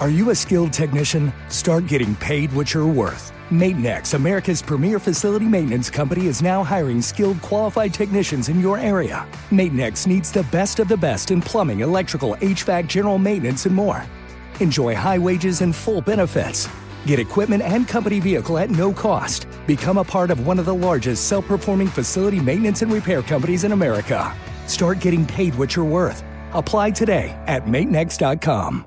Are you a skilled technician? Start getting paid what you're worth. Maintenex, America's premier facility maintenance company, is now hiring skilled, qualified technicians in your area. Maintenex needs the best of the best in plumbing, electrical, HVAC, general maintenance, and more. Enjoy high wages and full benefits. Get equipment and company vehicle at no cost. Become a part of one of the largest self performing facility maintenance and repair companies in America. Start getting paid what you're worth. Apply today at maintenex.com.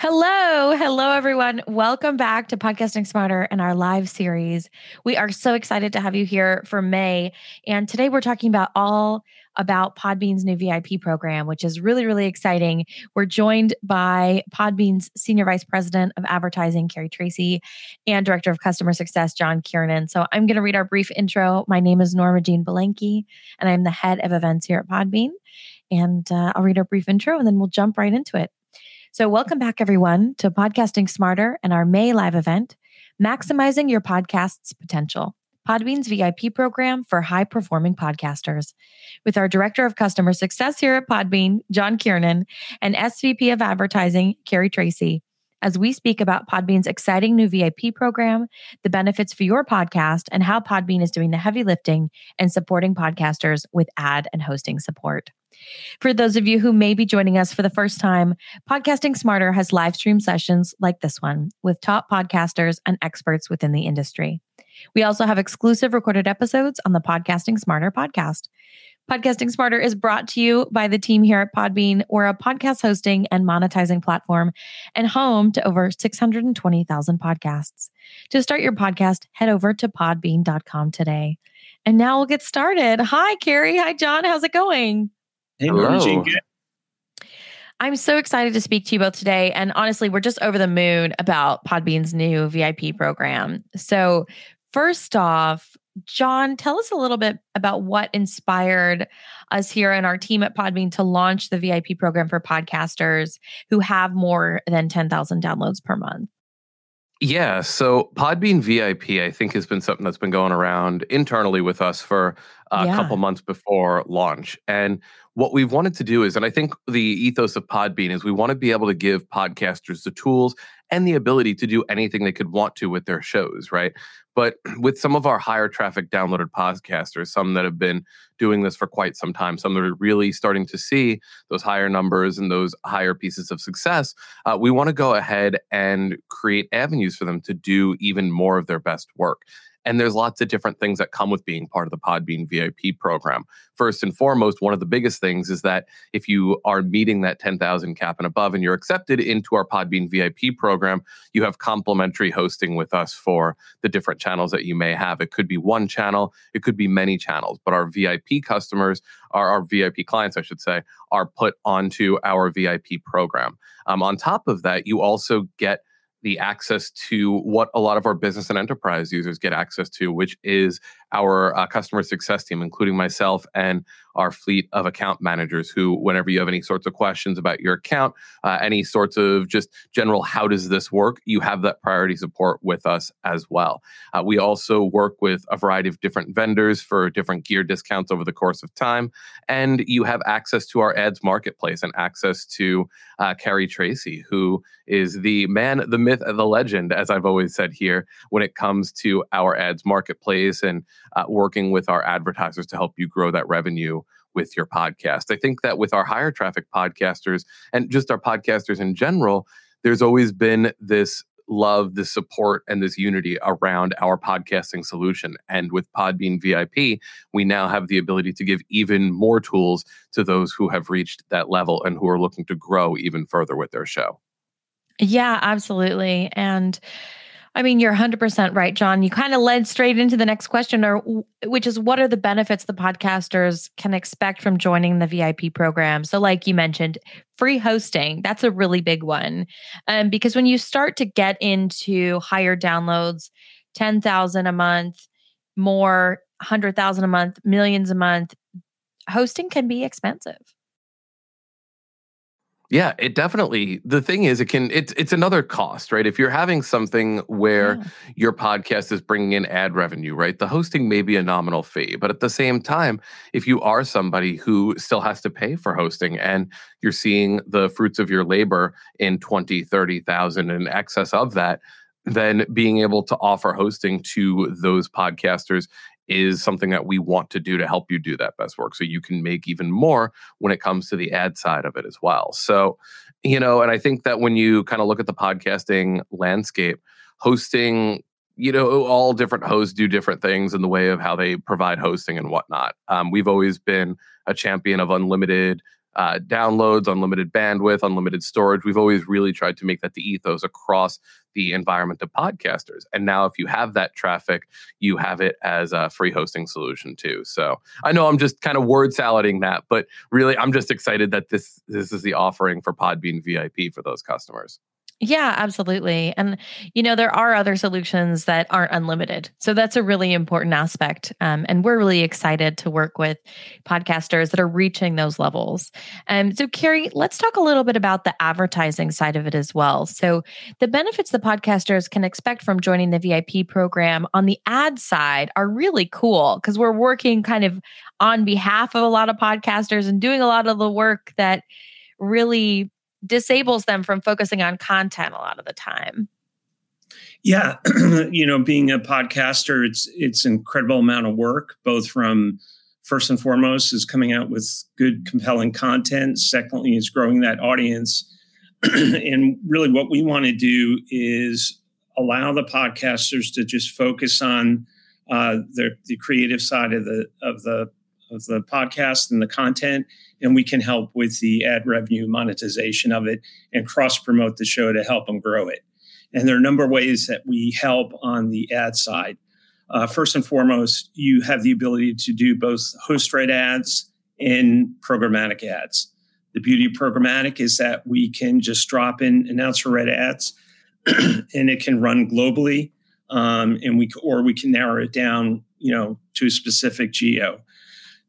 Hello, hello, everyone. Welcome back to Podcasting Smarter and our live series. We are so excited to have you here for May. And today we're talking about all about Podbean's new VIP program, which is really, really exciting. We're joined by Podbean's Senior Vice President of Advertising, Carrie Tracy, and Director of Customer Success, John Kiernan. So I'm going to read our brief intro. My name is Norma Jean Belenke, and I'm the head of events here at Podbean. And uh, I'll read our brief intro and then we'll jump right into it. So, welcome back, everyone, to Podcasting Smarter and our May live event, Maximizing Your Podcast's Potential, Podbean's VIP program for high performing podcasters. With our Director of Customer Success here at Podbean, John Kiernan, and SVP of Advertising, Carrie Tracy, as we speak about Podbean's exciting new VIP program, the benefits for your podcast, and how Podbean is doing the heavy lifting and supporting podcasters with ad and hosting support. For those of you who may be joining us for the first time, Podcasting Smarter has live stream sessions like this one with top podcasters and experts within the industry. We also have exclusive recorded episodes on the Podcasting Smarter podcast. Podcasting Smarter is brought to you by the team here at Podbean. We're a podcast hosting and monetizing platform and home to over 620,000 podcasts. To start your podcast, head over to podbean.com today. And now we'll get started. Hi, Carrie. Hi, John. How's it going? Hey, Hello. I'm so excited to speak to you both today. And honestly, we're just over the moon about Podbean's new VIP program. So, first off, John, tell us a little bit about what inspired us here and our team at Podbean to launch the VIP program for podcasters who have more than 10,000 downloads per month. Yeah, so Podbean VIP, I think, has been something that's been going around internally with us for a yeah. couple months before launch. And what we've wanted to do is, and I think the ethos of Podbean is we want to be able to give podcasters the tools and the ability to do anything they could want to with their shows, right? But with some of our higher traffic downloaded podcasters, some that have been doing this for quite some time, some that are really starting to see those higher numbers and those higher pieces of success, uh, we want to go ahead and create avenues for them to do even more of their best work. And there's lots of different things that come with being part of the Podbean VIP program. First and foremost, one of the biggest things is that if you are meeting that 10,000 cap and above and you're accepted into our Podbean VIP program, you have complimentary hosting with us for the different channels that you may have. It could be one channel, it could be many channels, but our VIP customers, our, our VIP clients, I should say, are put onto our VIP program. Um, on top of that, you also get the access to what a lot of our business and enterprise users get access to, which is our uh, customer success team, including myself and our fleet of account managers who, whenever you have any sorts of questions about your account, uh, any sorts of just general, how does this work, you have that priority support with us as well. Uh, we also work with a variety of different vendors for different gear discounts over the course of time. And you have access to our ads marketplace and access to uh, Carrie Tracy, who is the man, the myth, the legend, as I've always said here, when it comes to our ads marketplace and uh, working with our advertisers to help you grow that revenue with your podcast. I think that with our higher traffic podcasters and just our podcasters in general, there's always been this love, this support, and this unity around our podcasting solution. And with Podbean VIP, we now have the ability to give even more tools to those who have reached that level and who are looking to grow even further with their show. Yeah, absolutely. And I mean, you're 100% right, John. You kind of led straight into the next question, or which is what are the benefits the podcasters can expect from joining the VIP program? So, like you mentioned, free hosting, that's a really big one. Um, because when you start to get into higher downloads, 10,000 a month, more, 100,000 a month, millions a month, hosting can be expensive. Yeah, it definitely. The thing is, it can. It's it's another cost, right? If you're having something where yeah. your podcast is bringing in ad revenue, right? The hosting may be a nominal fee, but at the same time, if you are somebody who still has to pay for hosting and you're seeing the fruits of your labor in 20, 30,000 in excess of that, then being able to offer hosting to those podcasters is something that we want to do to help you do that best work so you can make even more when it comes to the ad side of it as well. So, you know, and I think that when you kind of look at the podcasting landscape, hosting, you know, all different hosts do different things in the way of how they provide hosting and whatnot. Um, we've always been a champion of unlimited uh, downloads, unlimited bandwidth, unlimited storage. We've always really tried to make that the ethos across the environment of podcasters. And now, if you have that traffic, you have it as a free hosting solution too. So I know I'm just kind of word salading that, but really, I'm just excited that this this is the offering for Podbean VIP for those customers. Yeah, absolutely. And, you know, there are other solutions that aren't unlimited. So that's a really important aspect. Um, and we're really excited to work with podcasters that are reaching those levels. Um, so, Carrie, let's talk a little bit about the advertising side of it as well. So, the benefits the podcasters can expect from joining the VIP program on the ad side are really cool because we're working kind of on behalf of a lot of podcasters and doing a lot of the work that really disables them from focusing on content a lot of the time. Yeah, you know, being a podcaster, it's it's an incredible amount of work, both from first and foremost is coming out with good, compelling content. Secondly, is growing that audience. and really, what we want to do is allow the podcasters to just focus on uh, the the creative side of the of the of the podcast and the content, and we can help with the ad revenue monetization of it and cross promote the show to help them grow it. And there are a number of ways that we help on the ad side. Uh, first and foremost, you have the ability to do both host read ads and programmatic ads. The beauty of programmatic is that we can just drop in announcer read ads and it can run globally. Um, and we or we can narrow it down, you know, to a specific geo.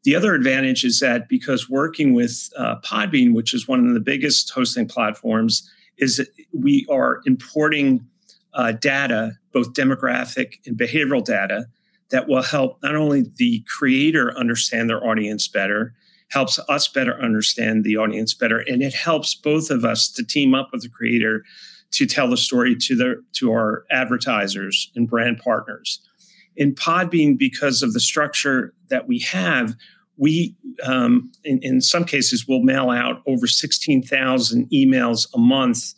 The other advantage is that because working with uh, Podbean, which is one of the biggest hosting platforms, is we are importing uh, data, both demographic and behavioral data, that will help not only the creator understand their audience better, helps us better understand the audience better, and it helps both of us to team up with the creator to tell the story to the to our advertisers and brand partners in Podbean, because of the structure that we have, we, um, in, in, some cases, will mail out over 16,000 emails a month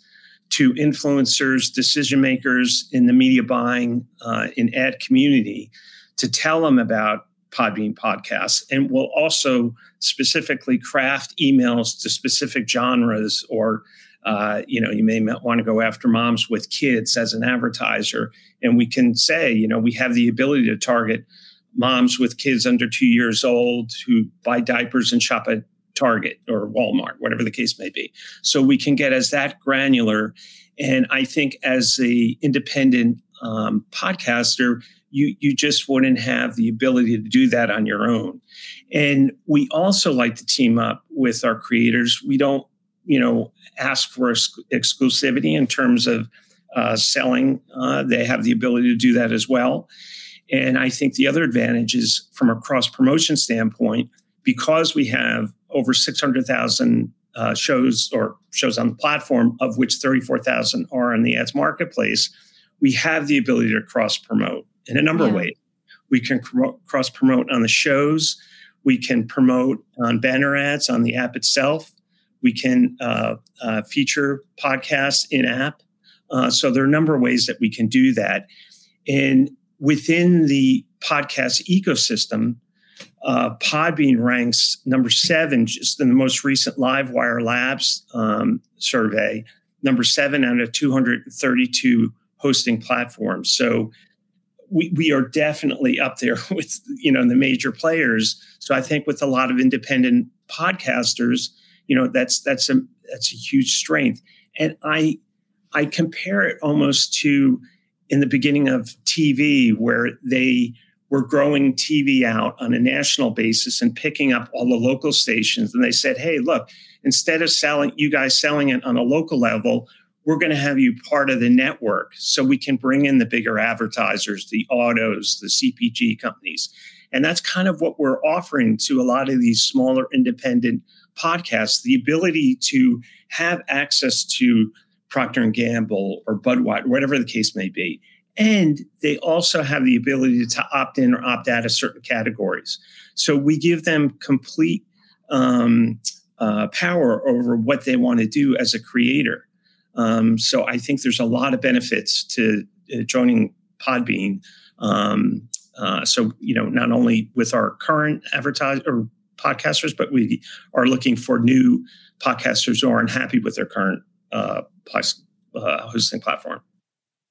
to influencers, decision makers in the media buying uh, in ad community to tell them about Podbean podcasts. And we'll also specifically craft emails to specific genres or uh, you know, you may want to go after moms with kids as an advertiser. And we can say, you know, we have the ability to target moms with kids under two years old who buy diapers and shop at Target or Walmart, whatever the case may be. So we can get as that granular. And I think as a independent um, podcaster, you you just wouldn't have the ability to do that on your own. And we also like to team up with our creators. We don't you know, ask for exclusivity in terms of uh, selling. Uh, they have the ability to do that as well. And I think the other advantage is from a cross promotion standpoint, because we have over 600,000 uh, shows or shows on the platform, of which 34,000 are in the ads marketplace, we have the ability to cross promote in a number yeah. of ways. We can cross promote on the shows. We can promote on banner ads on the app itself. We can uh, uh, feature podcasts in app. Uh, so there are a number of ways that we can do that. And within the podcast ecosystem, uh, Podbean ranks number seven just in the most recent Livewire Labs um, survey, number seven out of 232 hosting platforms. So we, we are definitely up there with you know the major players. So I think with a lot of independent podcasters, you know that's that's a that's a huge strength. And I I compare it almost to in the beginning of TV where they were growing TV out on a national basis and picking up all the local stations. And they said, hey, look, instead of selling you guys selling it on a local level, we're going to have you part of the network so we can bring in the bigger advertisers, the autos, the CPG companies. And that's kind of what we're offering to a lot of these smaller independent podcasts the ability to have access to Procter and Gamble or Budweiser, whatever the case may be, and they also have the ability to opt in or opt out of certain categories. So we give them complete um, uh, power over what they want to do as a creator. Um, so I think there's a lot of benefits to uh, joining Podbean. Um, uh, so you know, not only with our current advertiser or podcasters, but we are looking for new podcasters who aren't happy with their current uh, uh hosting platform.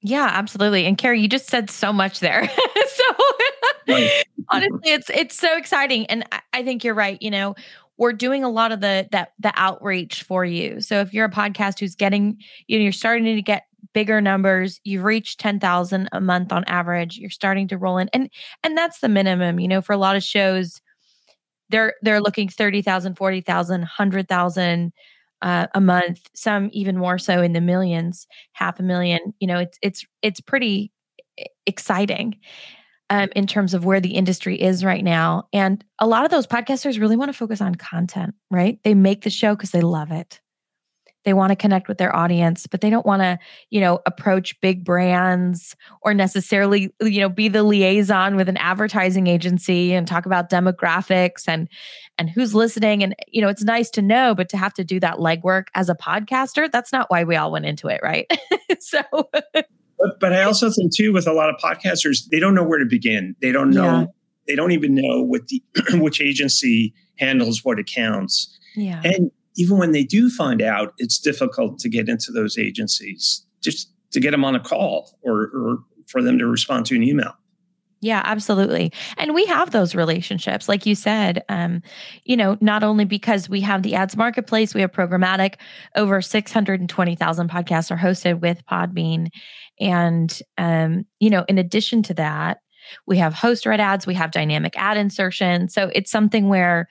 Yeah, absolutely. And Carrie, you just said so much there. so honestly, it's it's so exciting. And I, I think you're right. You know, we're doing a lot of the that the outreach for you. So if you're a podcast who's getting, you know, you're starting to get bigger numbers you've reached 10,000 a month on average you're starting to roll in and and that's the minimum you know for a lot of shows they're they're looking 30,000 40,000 100,000 uh, a month, some even more so in the millions, half a million. You know, it's it's it's pretty exciting um, in terms of where the industry is right now. And a lot of those podcasters really want to focus on content, right? They make the show because they love it they want to connect with their audience but they don't want to you know approach big brands or necessarily you know be the liaison with an advertising agency and talk about demographics and and who's listening. And you know it's nice to know but to have to do that legwork as a podcaster that's not why we all went into it right? So but, but i also think too with a lot of podcasters they don't know where to begin. They don't know yeah. they don't even know what the which agency handles what accounts. Yeah. And even when they do find out, it's difficult to get into those agencies just to get them on a call or, or for them to respond to an email. Yeah, absolutely. And we have those relationships. Like you said, um, you know, not only because we have the ads marketplace, we have programmatic, over 620,000 podcasts are hosted with Podbean. And, um, you know, in addition to that, we have host read ads, we have dynamic ad insertion. So it's something where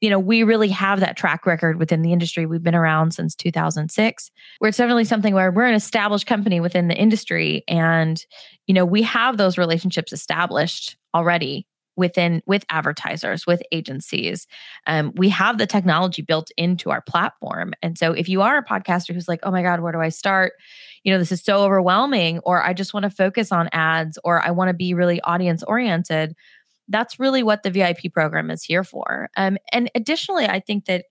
you know, we really have that track record within the industry. We've been around since 2006, where it's definitely something where we're an established company within the industry. And, you know, we have those relationships established already within with advertisers with agencies um, we have the technology built into our platform and so if you are a podcaster who's like oh my god where do i start you know this is so overwhelming or i just want to focus on ads or i want to be really audience oriented that's really what the VIP program is here for. Um, and additionally, I think that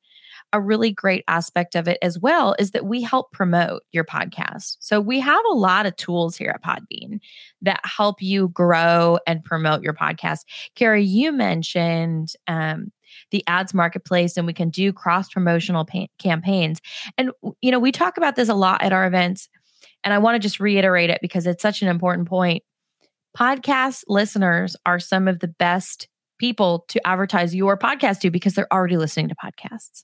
a really great aspect of it as well is that we help promote your podcast. So we have a lot of tools here at Podbean that help you grow and promote your podcast. Carrie, you mentioned um, the ads marketplace and we can do cross promotional pa- campaigns. And, you know, we talk about this a lot at our events. And I want to just reiterate it because it's such an important point podcast listeners are some of the best people to advertise your podcast to because they're already listening to podcasts.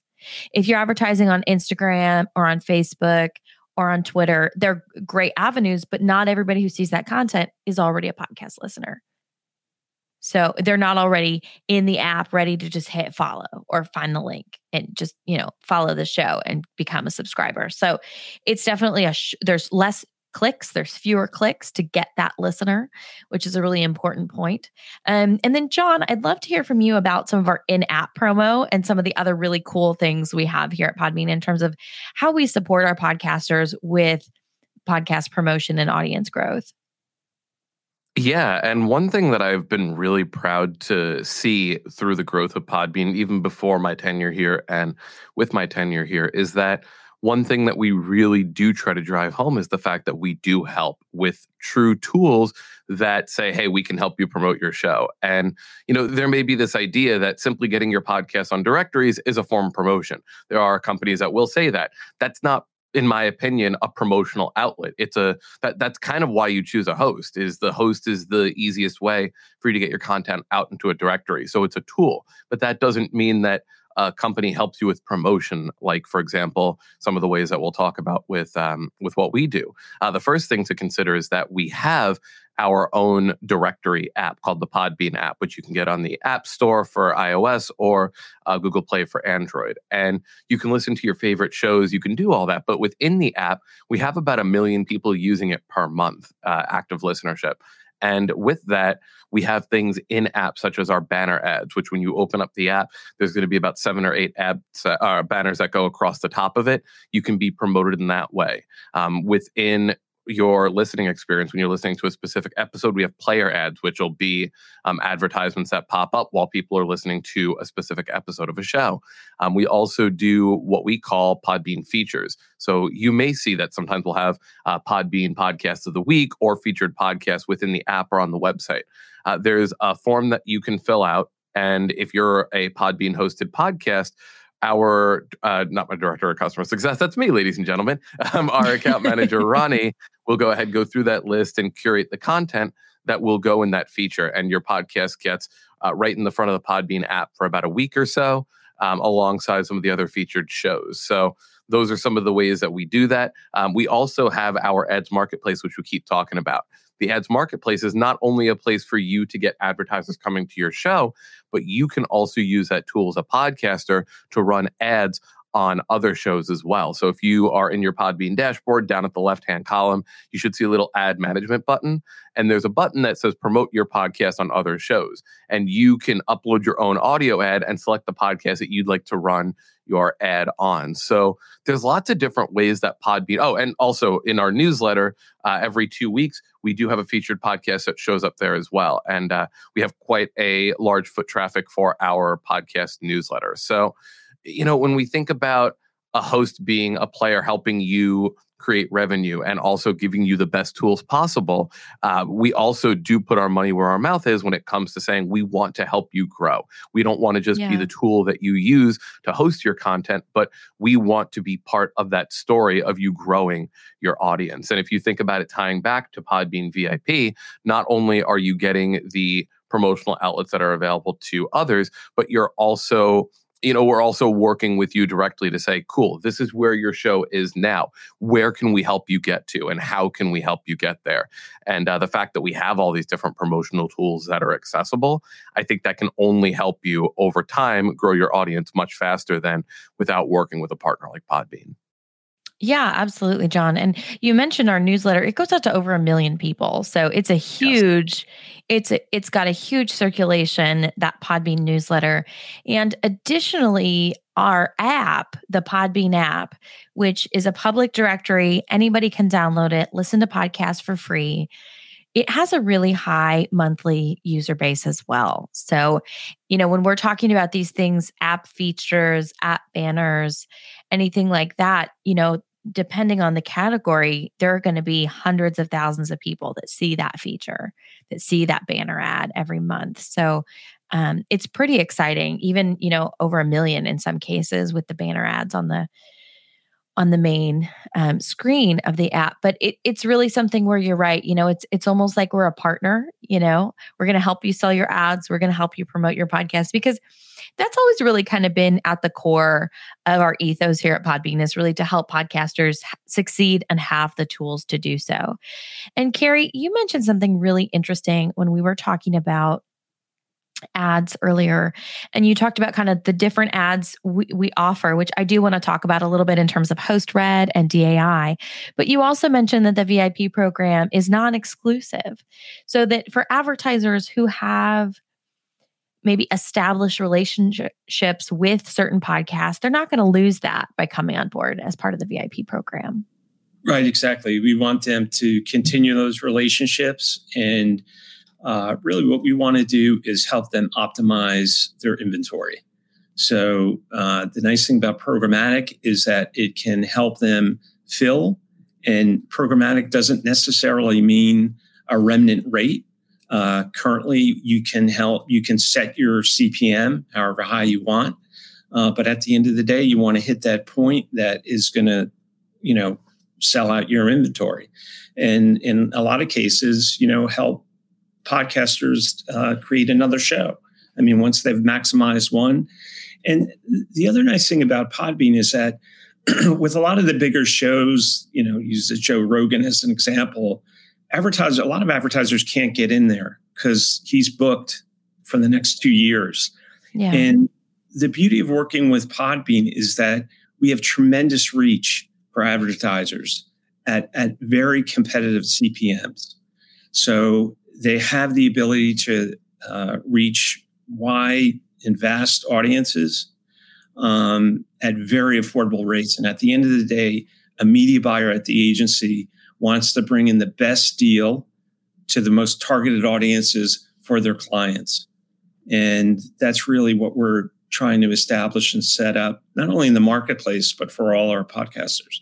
If you're advertising on Instagram or on Facebook or on Twitter, they're great avenues, but not everybody who sees that content is already a podcast listener. So they're not already in the app ready to just hit follow or find the link and just, you know, follow the show and become a subscriber. So it's definitely a sh- there's less clicks. There's fewer clicks to get that listener, which is a really important point. Um, and then, John, I'd love to hear from you about some of our in app promo and some of the other really cool things we have here at Podbean in terms of how we support our podcasters with podcast promotion and audience growth. Yeah. And one thing that I've been really proud to see through the growth of Podbean, even before my tenure here and with my tenure here, is that one thing that we really do try to drive home is the fact that we do help with true tools that say hey we can help you promote your show and you know there may be this idea that simply getting your podcast on directories is a form of promotion there are companies that will say that that's not in my opinion, a promotional outlet. It's a that that's kind of why you choose a host. Is the host is the easiest way for you to get your content out into a directory. So it's a tool, but that doesn't mean that a company helps you with promotion. Like for example, some of the ways that we'll talk about with um, with what we do. Uh, the first thing to consider is that we have our own directory app called the Podbean app, which you can get on the App Store for iOS or uh, Google Play for Android. And you can listen to your favorite shows. You can do all that. But within the app, we have about a million people using it per month, uh, active listenership. And with that, we have things in app such as our banner ads, which when you open up the app, there's going to be about seven or eight ads, uh, banners that go across the top of it. You can be promoted in that way. Um, within your listening experience when you're listening to a specific episode. We have player ads, which will be um, advertisements that pop up while people are listening to a specific episode of a show. Um, we also do what we call Podbean features. So you may see that sometimes we'll have uh, Podbean podcasts of the week or featured podcasts within the app or on the website. Uh, there's a form that you can fill out. And if you're a Podbean hosted podcast, our uh, not my director of customer success that's me ladies and gentlemen. Um, our account manager ronnie will go ahead go through that list and curate the content that will go in that feature. And your podcast gets uh, right in the front of the podbean app for about a week or so um, alongside some of the other featured shows. So those are some of the ways that we do that. Um, we also have our ads marketplace which we keep talking about the ads marketplace is not only a place for you to get advertisers coming to your show, but you can also use that tool as a podcaster to run ads on other shows as well. So if you are in your Podbean dashboard down at the left hand column, you should see a little ad management button. And there's a button that says promote your podcast on other shows. And you can upload your own audio ad and select the podcast that you'd like to run your ad on. So there's lots of different ways that Podbean. Oh, and also in our newsletter, uh, every two weeks we do have a featured podcast that shows up there as well, and uh, we have quite a large foot traffic for our podcast newsletter. So, you know, when we think about a host being a player helping you create revenue and also giving you the best tools possible, uh, we also do put our money where our mouth is when it comes to saying we want to help you grow. We don't want to just yeah. be the tool that you use to host your content, but we want to be part of that story of you growing your audience. And if you think about it tying back to Podbean VIP, not only are you getting the promotional outlets that are available to others, but you're also you know, we're also working with you directly to say, cool, this is where your show is now. Where can we help you get to, and how can we help you get there? And uh, the fact that we have all these different promotional tools that are accessible, I think that can only help you over time grow your audience much faster than without working with a partner like Podbean. Yeah, absolutely, John. And you mentioned our newsletter. It goes out to over a million people. So it's a huge, it's a, it's got a huge circulation, that Podbean newsletter. And additionally, our app, the Podbean app, which is a public directory, anybody can download it, listen to podcasts for free. It has a really high monthly user base as well. So, you know, when we're talking about these things, app features, app banners, anything like that, you know, depending on the category, there are going to be hundreds of thousands of people that see that feature, that see that banner ad every month. So um, it's pretty exciting, even, you know, over a million in some cases with the banner ads on the on the main um, screen of the app but it, it's really something where you're right you know it's it's almost like we're a partner you know we're going to help you sell your ads we're going to help you promote your podcast because that's always really kind of been at the core of our ethos here at Podbean is really to help podcasters succeed and have the tools to do so. And Carrie, you mentioned something really interesting when we were talking about ads earlier and you talked about kind of the different ads we, we offer which i do want to talk about a little bit in terms of host read and dai but you also mentioned that the vip program is non-exclusive so that for advertisers who have maybe established relationships with certain podcasts, they're not going to lose that by coming on board as part of the VIP program. Right, exactly. We want them to continue those relationships. And uh, really, what we want to do is help them optimize their inventory. So, uh, the nice thing about programmatic is that it can help them fill, and programmatic doesn't necessarily mean a remnant rate uh, currently, you can help. You can set your CPM however high you want, uh, but at the end of the day, you want to hit that point that is going to you know, sell out your inventory. And in a lot of cases, you know, help podcasters uh, create another show. I mean, once they've maximized one. And the other nice thing about Podbean is that with a lot of the bigger shows, you know, use the Joe Rogan as an example, advertisers, a lot of advertisers can't get in there because he's booked for the next two years. Yeah. And the beauty of working with Podbean is that we have tremendous reach for advertisers at, at very competitive CPMs. So they have the ability to uh, reach wide and vast audiences um, at very affordable rates. And at the end of the day, a media buyer at the agency wants to bring in the best deal to the most targeted audiences for their clients. And that's really what we're trying to establish and set up, not only in the marketplace, but for all our podcasters.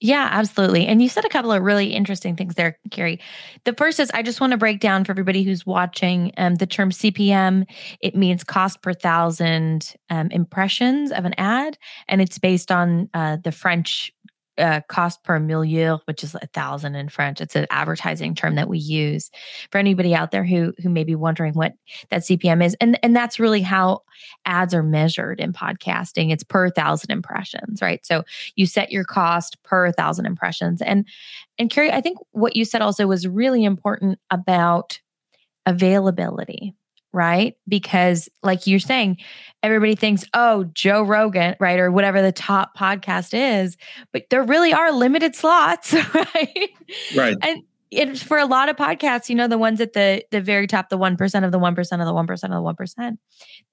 Yeah, absolutely. And you said a couple of really interesting things there, Carrie. The first is I just want to break down for everybody who's watching um, the term CPM. It means cost per thousand um, impressions of an ad, and it's based on uh, the French uh, cost per million, which is a thousand in French. It's an advertising term that we use for anybody out there who who may be wondering what that CPM is, and and that's really how ads are measured in podcasting. It's per thousand impressions, right? So you set your cost per thousand impressions, and and Carrie, I think what you said also was really important about availability right? Because, like you're saying, everybody thinks, oh, Joe Rogan, right? Or whatever the top podcast is, but there really are limited slots, right? Right. And it's for a lot of podcasts, you know, the ones at the the very top, the 1% of the 1% of the 1% of the 1%,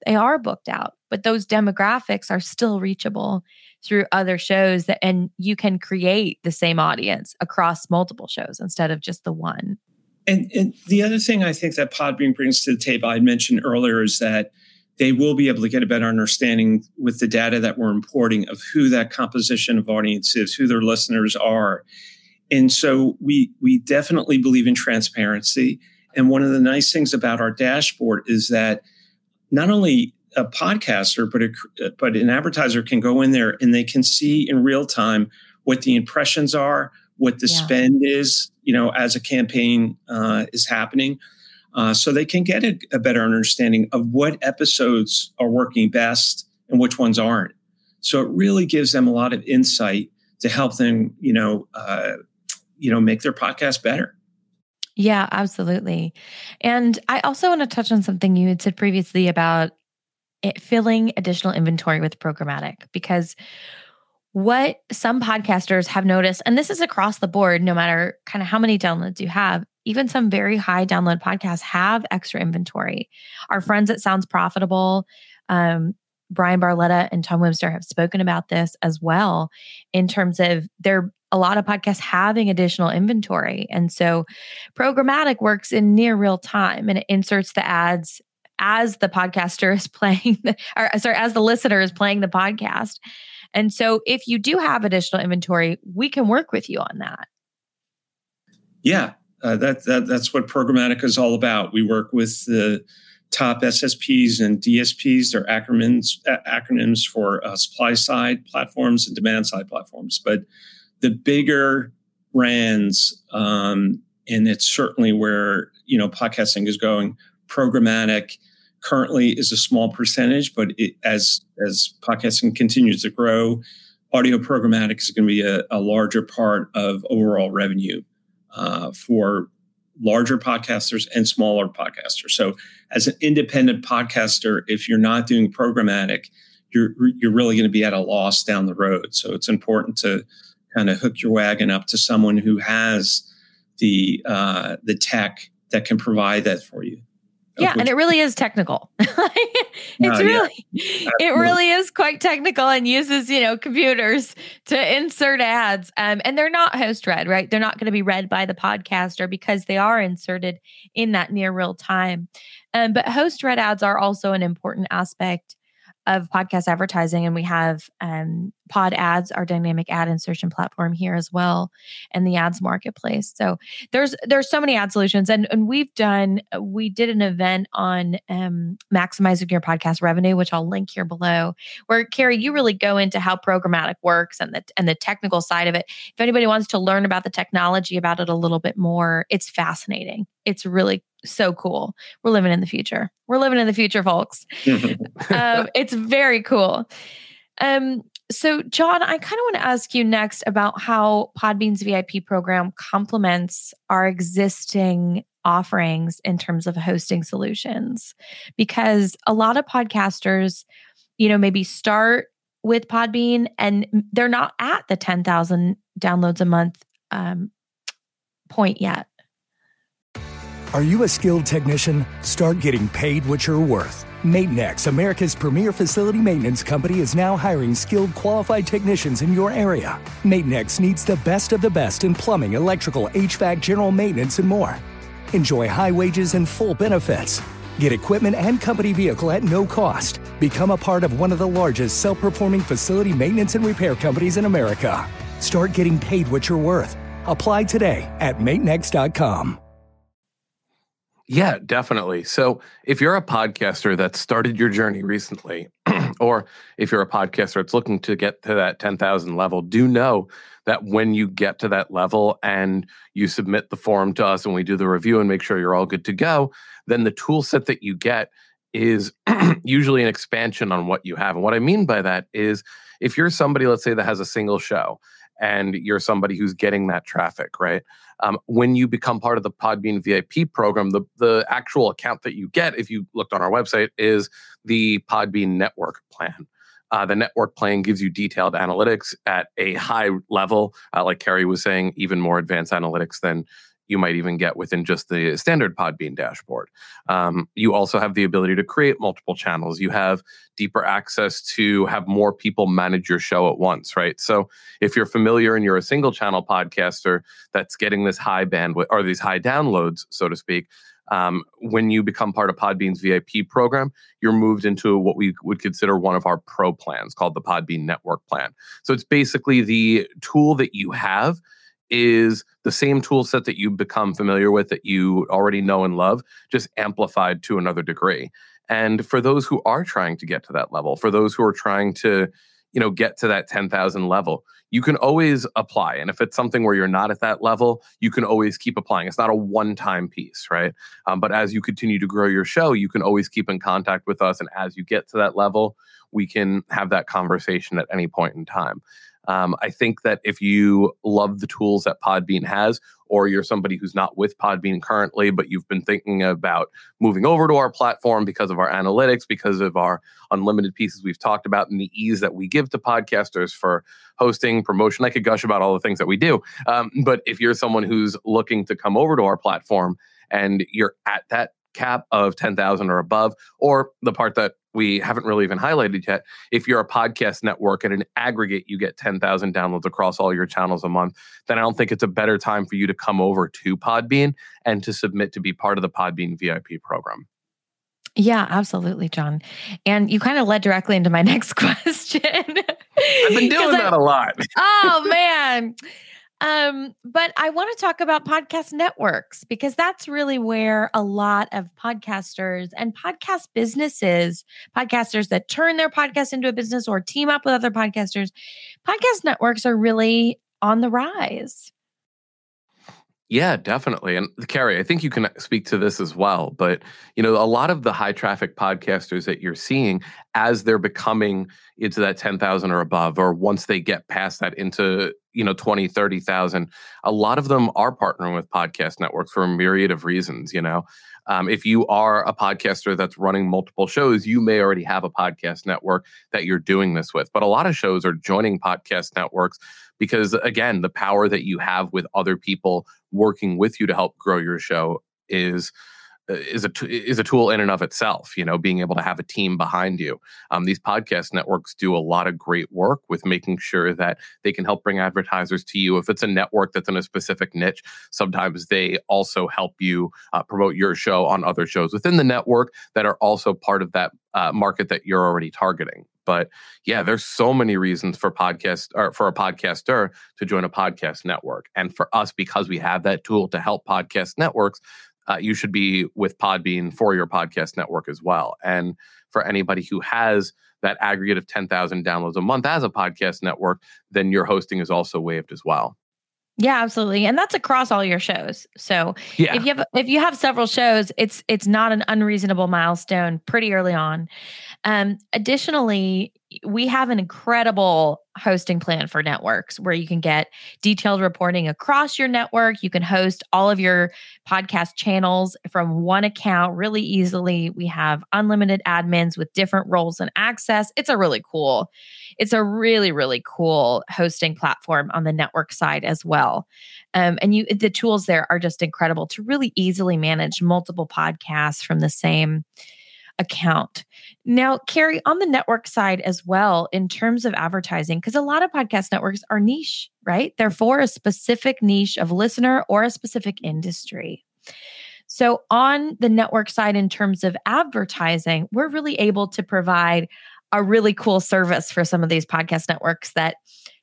they are booked out, but those demographics are still reachable through other shows that and you can create the same audience across multiple shows instead of just the one. And, and the other thing I think that Podbean brings to the table, I mentioned earlier, is that they will be able to get a better understanding with the data that we're importing of who that composition of audience is, who their listeners are. And so we we definitely believe in transparency. And one of the nice things about our dashboard is that not only a podcaster, but a, but an advertiser can go in there and they can see in real time what the impressions are, what the yeah. spend is, you know, as a campaign uh, is happening. Uh, so they can get a, a, better understanding of what episodes are working best and which ones aren't. So it really gives them a lot of insight to help them, you know, uh, you know, make their podcast better. Yeah, absolutely. And I also want to touch on something you had said previously about it, filling additional inventory with programmatic because what some podcasters have noticed, and this is across the board, no matter kind of how many downloads you have, even some very high download podcasts have extra inventory. Our friends at Sounds Profitable, um, Bryan Barletta and Tom Webster have spoken about this as well in terms of there a lot of podcasts having additional inventory. And so programmatic works in near real time and it inserts the ads as the podcaster is playing the, or sorry, as the listener is playing the podcast. And so if you do have additional inventory, we can work with you on that. Yeah, uh, that, that that's what programmatic is all about. We work with the top SSPs and DSPs. They're acronyms acronyms for uh, supply side platforms and demand side platforms. But the bigger brands, um, and it's certainly where you know podcasting is going. Programmatic currently is a small percentage, but it, as as podcasting continues to grow, audio programmatic is going to be a, a larger part of overall revenue uh, for larger podcasters and smaller podcasters. So, as an independent podcaster, if you're not doing programmatic, you're you're really going to be at a loss down the road. So, it's important to kind of hook your wagon up to someone who has the uh, the tech that can provide that for you yeah and it really is technical. It's really yeah. it really is quite technical and uses you know computers to insert ads um, and they're not host read right? They're not going to be read by the podcaster because they are inserted in that near real time. Um, but host read ads are also an important aspect of podcast advertising and we have um, Pod Ads, our dynamic ad insertion platform here as well, and the ads marketplace. So there's there's so many ad solutions, and and we've done we did an event on um, maximizing your podcast revenue, which I'll link here below, where Carrie, you really go into how programmatic works and the and the technical side of it. If anybody wants to learn about the technology about it a little bit more, it's fascinating. It's really so cool. We're living in the future. We're living in the future, folks. um, it's very cool. Um, so, John, I kind of want to ask you next about how Podbean's VIP program complements our existing offerings in terms of hosting solutions, because a lot of podcasters, you know, maybe start with Podbean and they're not at the 10,000 downloads a month um, point yet. Are you a skilled technician? Start getting paid what you're worth. Maintenex, America's premier facility maintenance company, is now hiring skilled, qualified technicians in your area. Maintenex needs the best of the best in plumbing, electrical, HVAC, general maintenance, and more. Enjoy high wages and full benefits. Get equipment and company vehicle at no cost. Become a part of one of the largest self performing facility maintenance and repair companies in America. Start getting paid what you're worth. Apply today at maintenex.com. Yeah, definitely. So if you're a podcaster that started your journey recently, or if you're a podcaster that's looking to get to that 10,000 level, do know that when you get to that level and you submit the form to us and we do the review and make sure you're all good to go, then the tool set that you get is usually an expansion on what you have. And what I mean by that is if you're somebody, let's say, that has a single show and you're somebody who's getting that traffic, right? Um, when you become part of the Podbean VIP program, the, the actual account that you get, if you looked on our website, is the Podbean Network plan. Uh, the network plan gives you detailed analytics at a high level, uh, like Carrie was saying, even more advanced analytics than you might even get within just the standard Podbean dashboard. Um, you also have the ability to create multiple channels. You have deeper access to have more people manage your show at once, right? So if you're familiar and you're a single channel podcaster that's getting this high bandwidth or these high downloads, so to speak, um, when you become part of Podbean's VIP program, you're moved into what we would consider one of our pro plans called the Podbean Network Plan. So it's basically the tool that you have is the same tool set that you become familiar with that you already know and love, just amplified to another degree. And for those who are trying to get to that level, for those who are trying to, you know, get to that 10,000 level, you can always apply. And if it's something where you're not at that level, you can always keep applying. It's not a one time piece, right? Um, but as you continue to grow your show, you can always keep in contact with us. And as you get to that level, we can have that conversation at any point in time. Um, I think that if you love the tools that Podbean has, or you're somebody who's not with Podbean currently, but you've been thinking about moving over to our platform because of our analytics, because of our unlimited pieces we've talked about, and the ease that we give to podcasters for hosting, promotion. I could gush about all the things that we do. Um, but if you're someone who's looking to come over to our platform and you're at that cap of 10,000 or above, or the part that we haven't really even highlighted yet. If you're a podcast network and an aggregate you get 10,000 downloads across all your channels a month, then I don't think it's a better time for you to come over to Podbean and to submit to be part of the Podbean VIP program. Yeah, absolutely, John. And you kind of led directly into my next question. I've been doing that I, a lot. oh, man. Um, but I want to talk about podcast networks because that's really where a lot of podcasters and podcast businesses, podcasters that turn their podcast into a business or team up with other podcasters, podcast networks are really on the rise. Yeah, definitely. And Carrie, I think you can speak to this as well. But, you know, a lot of the high traffic podcasters that you're seeing as they're becoming into that 10,000 or above, or once they get past that into, you know, 20, 30,000, a lot of them are partnering with podcast networks for a myriad of reasons, you know. Um, if you are a podcaster that's running multiple shows, you may already have a podcast network that you're doing this with. But a lot of shows are joining podcast networks because again the power that you have with other people working with you to help grow your show is uh, is a is a tool in and of itself. You know, being able to have a team behind you. Um, these podcast networks do a lot of great work with making sure that they can help bring advertisers to you. If it's a network that's in a specific niche, sometimes they also help you uh, promote your show on other shows within the network that are also part of that uh, market that you're already targeting. But yeah, there's so many reasons for podcast or for a podcaster to join a podcast network. And for us, because we have that tool to help podcast networks, uh, you should be with Podbean for your podcast network as well. And for anybody who has that aggregate of 10,000 downloads a month as a podcast network, then your hosting is also waived as well. Yeah, absolutely. And that's across all your shows. So yeah. if you have if you have several shows, it's it's not an unreasonable milestone pretty early on. Um, additionally, we have an incredible hosting plan for networks where you can get detailed reporting across your network. You can host all of your podcast channels from one account really easily. We have unlimited admins with different roles and access. It's a really cool, it's a really, really cool hosting platform on the network side as well. Um, and you the tools there are just incredible to really easily manage multiple podcasts from the same account. Now, Carrie, on the network side as well, in terms of advertising, because a lot of podcast networks are niche, right? They're for a specific niche of listener or a specific industry. So, on the network side, in terms of advertising, we're really able to provide a really cool service for some of these podcast networks that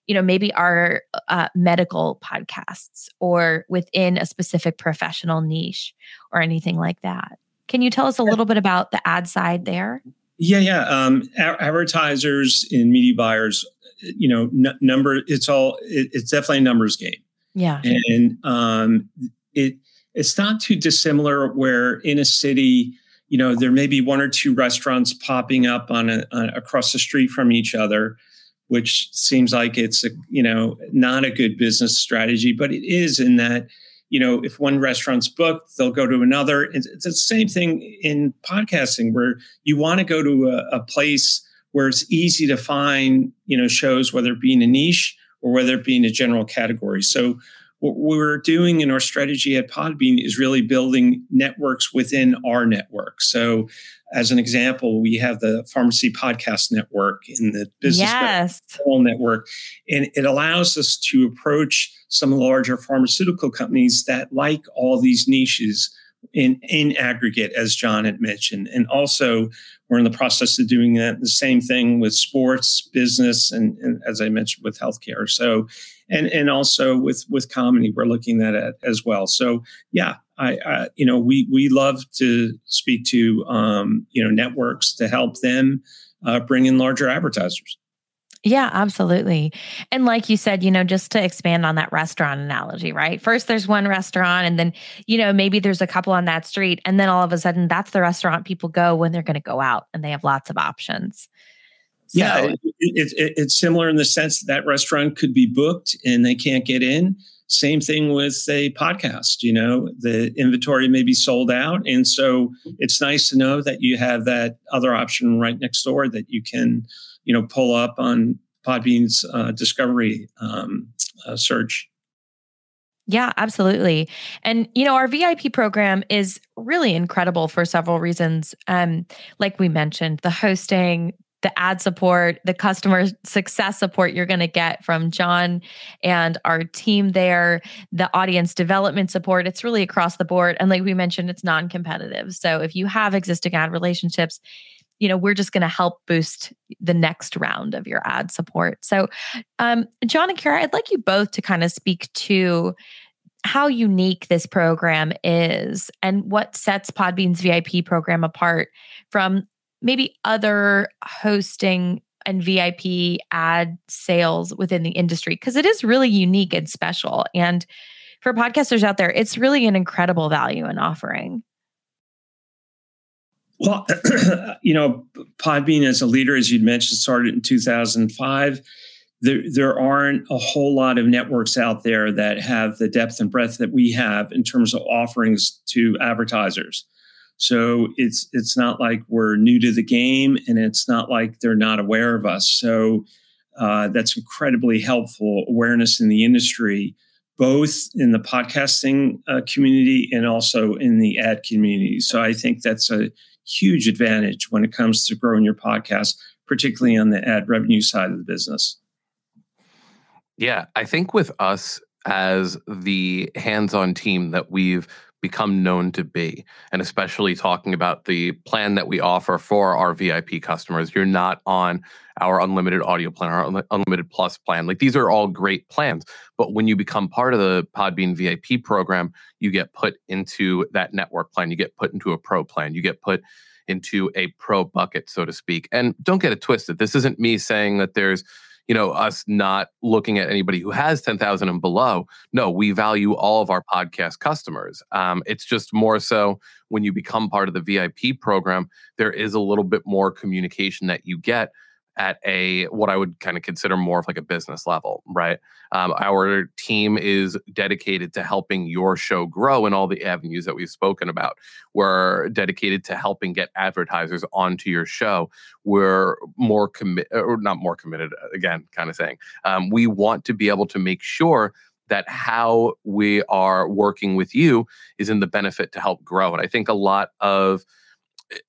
you know maybe are uh, medical podcasts or within a specific professional niche or anything like that can you tell us a little bit about the ad side there? Yeah, yeah. Um, advertisers and media buyers, you know, n- number. It's all. It, it's definitely a numbers game. Yeah, and um, it it's not too dissimilar. Where in a city, you know, there may be one or two restaurants popping up on, a, on across the street from each other, which seems like it's a you know not a good business strategy, but it is in that you know, if one restaurant's booked, they'll go to another. It's, it's the same thing in podcasting where you want to go to a, a, place where it's easy to find, you know, shows, whether it be in a niche or whether it be in a general category. So what we're doing in our strategy at Podbean is really building networks within our network. So as an example, we have the Pharmacy Podcast Network in the Business yes. Network, and it allows us to approach some larger pharmaceutical companies that like all these niches in in aggregate, as John had mentioned, and also we're in the process of doing that the same thing with sports, business, and, and as I mentioned with healthcare. So, and and also with with comedy, we're looking at it as well. So, yeah, I, I, you know we we love to speak to um, you know networks to help them uh, bring in larger advertisers. Yeah, absolutely. And like you said, you know, just to expand on that restaurant analogy, right? First, there's one restaurant, and then, you know, maybe there's a couple on that street. And then all of a sudden, that's the restaurant people go when they're going to go out and they have lots of options. So, yeah, it, it, it, it's similar in the sense that, that restaurant could be booked and they can't get in. Same thing with a podcast, you know, the inventory may be sold out. And so it's nice to know that you have that other option right next door that you can, you know, pull up on Podbean's uh, discovery um, uh, search. Yeah, absolutely. And you know, our VIP program is really incredible for several reasons. Um, like we mentioned, the hosting, the ad support, the customer success support you're going to get from John and our team there, the audience development support. It's really across the board. And like we mentioned, it's non competitive. So if you have existing ad relationships, you know we're just going to help boost the next round of your ad support so um, john and Carrie i'd like you both to kind of speak to how unique this program is and what sets podbean's vip program apart from maybe other hosting and VIP ad sales within the industry because it is really unique and special. And for podcasters out there, it's really an incredible value and offering. Well, you know, Podbean as a leader, as you'd mentioned, started in 2005. There, there aren't a whole lot of networks out there that have the depth and breadth that we have in terms of offerings to advertisers. So it's it's not like we're new to the game, and it's not like they're not aware of us. So uh, that's incredibly helpful awareness in the industry, both in the podcasting uh, community and also in the ad community. So I think that's a huge advantage when it comes to growing your podcast, particularly on the ad revenue side of the business. Yeah, I think with us as the hands on team that we've become known to be. And especially talking about the plan that we offer for our VIP customers. You're not on our unlimited audio plan, our unlimited plus plan. Like these are all great plans. But when you become part of the Podbean VIP program, you get put into that network plan. You get put into a pro plan. You get put into a pro bucket, so to speak. And don't get it twisted. This isn't me saying that there's you know us not looking at anybody who has 10,000 and below. No we value all of our podcast customers. Um, it's just more so when you become part of the vip program there is a little bit more communication that you get at a what I would kind of consider more of like a business level, right? Um, our team is dedicated to helping your show grow in all the avenues that we've spoken about. We're dedicated to helping get advertisers onto your show. We're more commit or not more committed again, kind of saying. Um, we want to be able to make sure that how we are working with you is in the benefit to help grow. And I think a lot of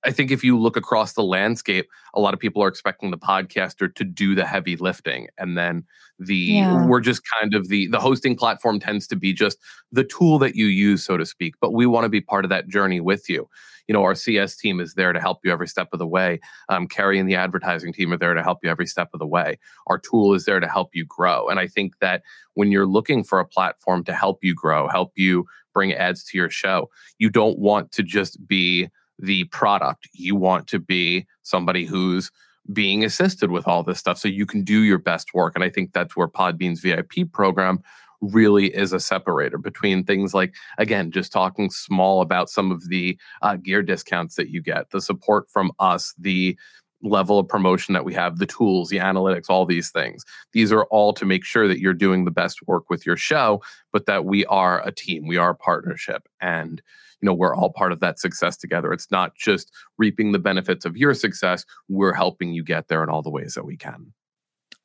I think if you look across the landscape, a lot of people are expecting the podcaster to do the heavy lifting, and then the yeah. we're just kind of the the hosting platform tends to be just the tool that you use, so to speak. But we want to be part of that journey with you. You know, our CS team is there to help you every step of the way. Um, Carrie and the advertising team are there to help you every step of the way. Our tool is there to help you grow, and I think that when you're looking for a platform to help you grow, help you bring ads to your show, you don't want to just be the product. You want to be somebody who's being assisted with all this stuff so you can do your best work. And I think that's where Podbean's VIP program really is a separator between things like, again, just talking small about some of the uh, gear discounts that you get, the support from us, the level of promotion that we have, the tools, the analytics, all these things. These are all to make sure that you're doing the best work with your show, but that we are a team, we are a partnership. And you know we're all part of that success together it's not just reaping the benefits of your success we're helping you get there in all the ways that we can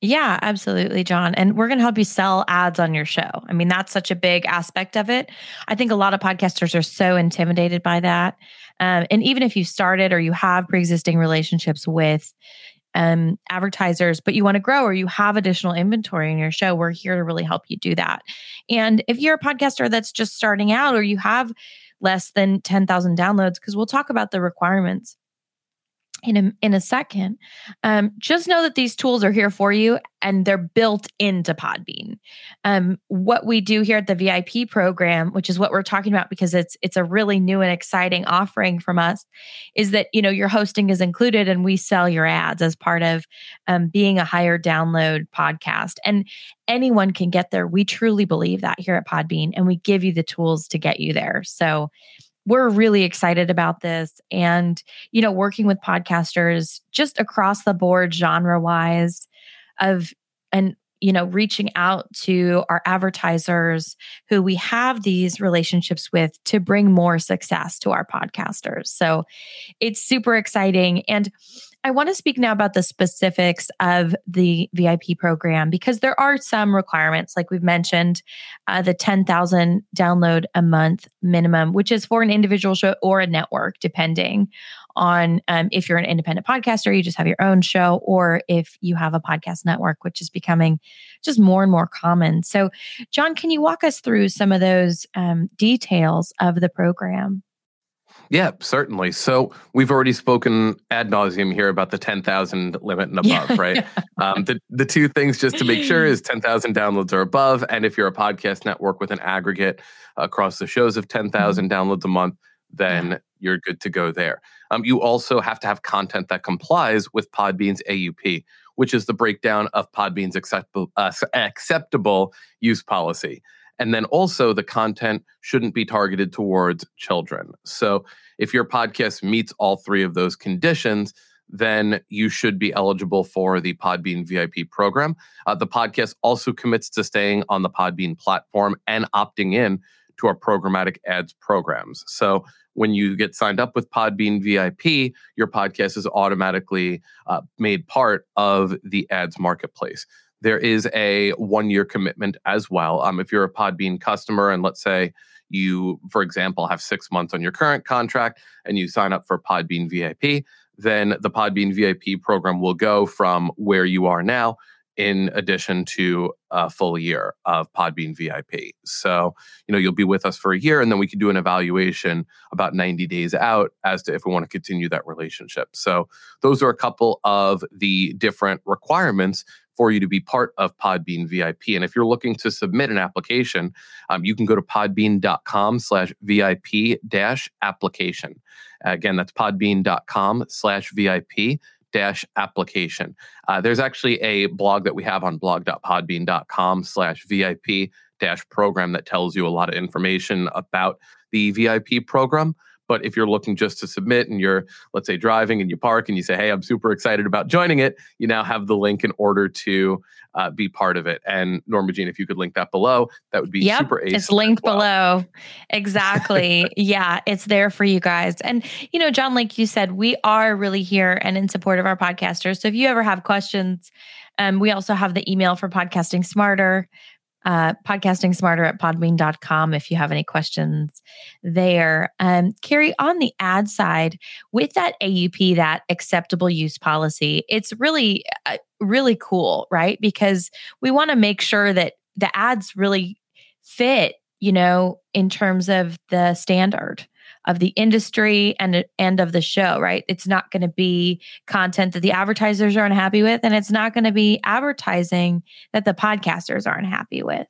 yeah, absolutely, John. And we're going to help you sell ads on your show. I mean, that's such a big aspect of it. I think a lot of podcasters are so intimidated by that. Um, and even if you started or you have pre existing relationships with um, advertisers, but you want to grow or you have additional inventory in your show, we're here to really help you do that. And if you're a podcaster that's just starting out or you have less than 10,000 downloads because we'll talk about the requirements in a, in a second. Um, just know that these tools are here for you and they're built into Podbean. Um, what we do here at the VIP program, which is what we're talking about because it's it's a really new and exciting offering from us, is that you know your hosting is included and we sell your ads as part of um, being a higher download podcast. And anyone can get there. We truly believe that here at Podbean, and we give you the tools to get you there. So we're really excited about this. And you know working with podcasters just across the board genre wise of and you know reaching out to our advertisers who we have these relationships with to bring more success to our podcasters. So it's super exciting. And I want to speak now about the specifics of the VIP program because there are some requirements, like we've mentioned, uh, the 10,000 download a month minimum, which is for an individual show or a network, depending on um, if you're an independent podcaster, you just have your own show, or if you have a podcast network, which is becoming just more and more common. So, John, can you walk us through some of those um, details of the program? Yeah, certainly. So we've already spoken ad nauseum here about the 10,000 limit and above, yeah, right? Yeah. Um, the, the two things just to make sure is 10,000 downloads or above. And if you're a podcast network with an aggregate across the shows of 10,000 mm-hmm. downloads a month, then yeah. you're good to go there. Um, you also have to have content that complies with Podbean's AUP, which is the breakdown of Podbean's acceptable, uh, acceptable use policy. And then also, the content shouldn't be targeted towards children. So, if your podcast meets all three of those conditions, then you should be eligible for the Podbean VIP program. Uh, the podcast also commits to staying on the Podbean platform and opting in to our programmatic ads programs. So, when you get signed up with Podbean VIP, your podcast is automatically uh, made part of the ads marketplace there is a one year commitment as well. Um, if you're a Podbean customer and let's say you, for example, have six months on your current contract and you sign up for Podbean VIP, then the Podbean VIP program will go from where you are now in addition to a full year of Podbean VIP. So, you know, you'll be with us for a year and then we can do an evaluation about 90 days out as to if we want to continue that relationship. So, those are a couple of the different requirements for you to be part of Podbean VIP. And if you're looking to submit an application, um, you can go to podbean.com slash VIP dash application. Again, that's podbean.com slash VIP dash application. Uh, there's actually a blog that we have on blog.podbean.com slash VIP dash program that tells you a lot of information about the VIP program. But if you're looking just to submit and you're, let's say, driving and you park and you say, hey, I'm super excited about joining it, you now have the link in order to uh, be part of it. And Norma Jean, if you could link that below, that would be yep, super ace. It's linked below. Exactly. yeah, it's there for you guys. And, you know, John, like you said, we are really here and in support of our podcasters. So if you ever have questions, um, we also have the email for Podcasting Smarter uh, podcasting smarter at podbean.com if you have any questions there. Um, Carrie, on the ad side, with that AUP, that acceptable use policy, it's really, uh, really cool, right? Because we want to make sure that the ads really fit, you know, in terms of the standard of the industry and and of the show, right? It's not going to be content that the advertisers are unhappy with, and it's not going to be advertising that the podcasters aren't happy with.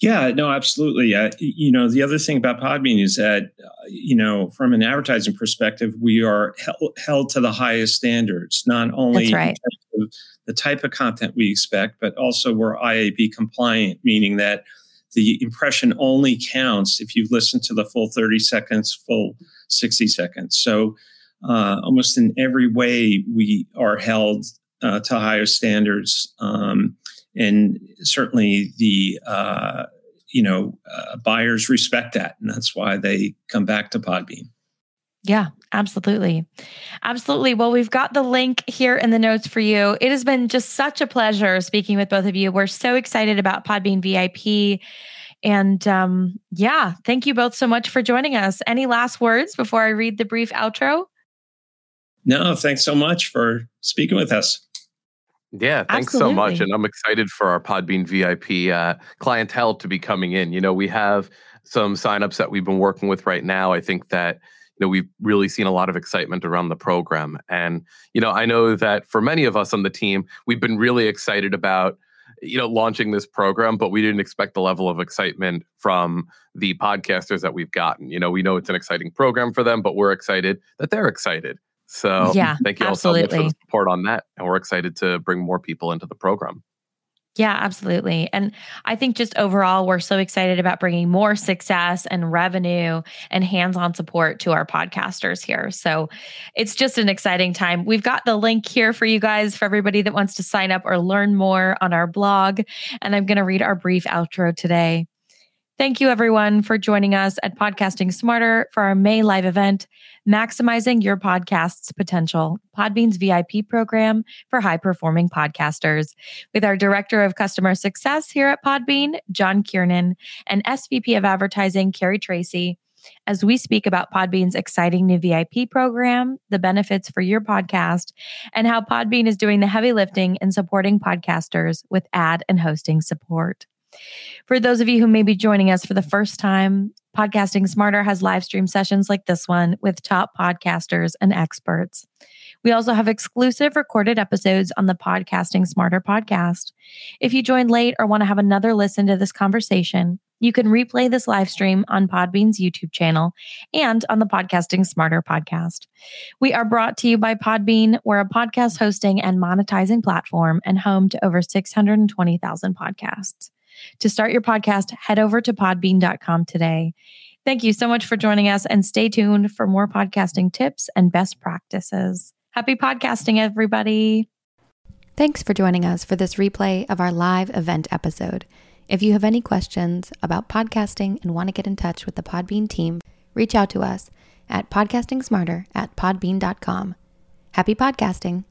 Yeah, no, absolutely. Uh, you know, the other thing about Podbean is that, uh, you know, from an advertising perspective, we are held, held to the highest standards, not only right. the type of content we expect, but also we're IAB compliant, meaning that the impression only counts if you've listened to the full 30 seconds, full 60 seconds. So, uh, almost in every way, we are held uh, to higher standards. Um, and certainly the, uh, you know, uh, buyers respect that. And that's why they come back to Podbean. Yeah, absolutely. Absolutely. Well, we've got the link here in the notes for you. It has been just such a pleasure speaking with both of you. We're so excited about Podbean VIP. And um, yeah, thank you both so much for joining us. Any last words before I read the brief outro? No, thanks so much for speaking with us. Yeah, thanks Absolutely. so much. And I'm excited for our Podbean VIP uh, clientele to be coming in. You know, we have some signups that we've been working with right now. I think that you know we've really seen a lot of excitement around the program. And you know i know that for many of us on the team we've been really excited about you know launching this program but we didn't expect the level of excitement from the podcasters that we've gotten. You know we know it's an exciting program for them but we're excited that they're excited. So yeah thank you absolutely. all so much for the support on that and we're excited to bring more people into the program yeah, absolutely. And I think just overall, we're so excited about bringing more success and revenue and hands on support to our podcasters here. So it's just an exciting time. We've got the link here for you guys for everybody that wants to sign up or learn more on our blog. And I'm going to read our brief outro today. Thank you, everyone, for joining us at Podcasting Smarter for our May live event, Maximizing Your Podcast's Potential, Podbean's VIP program for high performing podcasters, with our Director of Customer Success here at Podbean, John Kiernan, and SVP of Advertising, Carrie Tracy, as we speak about Podbean's exciting new VIP program, the benefits for your podcast, and how Podbean is doing the heavy lifting in supporting podcasters with ad and hosting support. For those of you who may be joining us for the first time, Podcasting Smarter has live stream sessions like this one with top podcasters and experts. We also have exclusive recorded episodes on the Podcasting Smarter podcast. If you join late or want to have another listen to this conversation, you can replay this live stream on Podbean's YouTube channel and on the Podcasting Smarter podcast. We are brought to you by Podbean. We're a podcast hosting and monetizing platform and home to over 620,000 podcasts. To start your podcast, head over to podbean.com today. Thank you so much for joining us and stay tuned for more podcasting tips and best practices. Happy podcasting, everybody. Thanks for joining us for this replay of our live event episode. If you have any questions about podcasting and want to get in touch with the Podbean team, reach out to us at podcastingsmarter at podbean.com. Happy podcasting.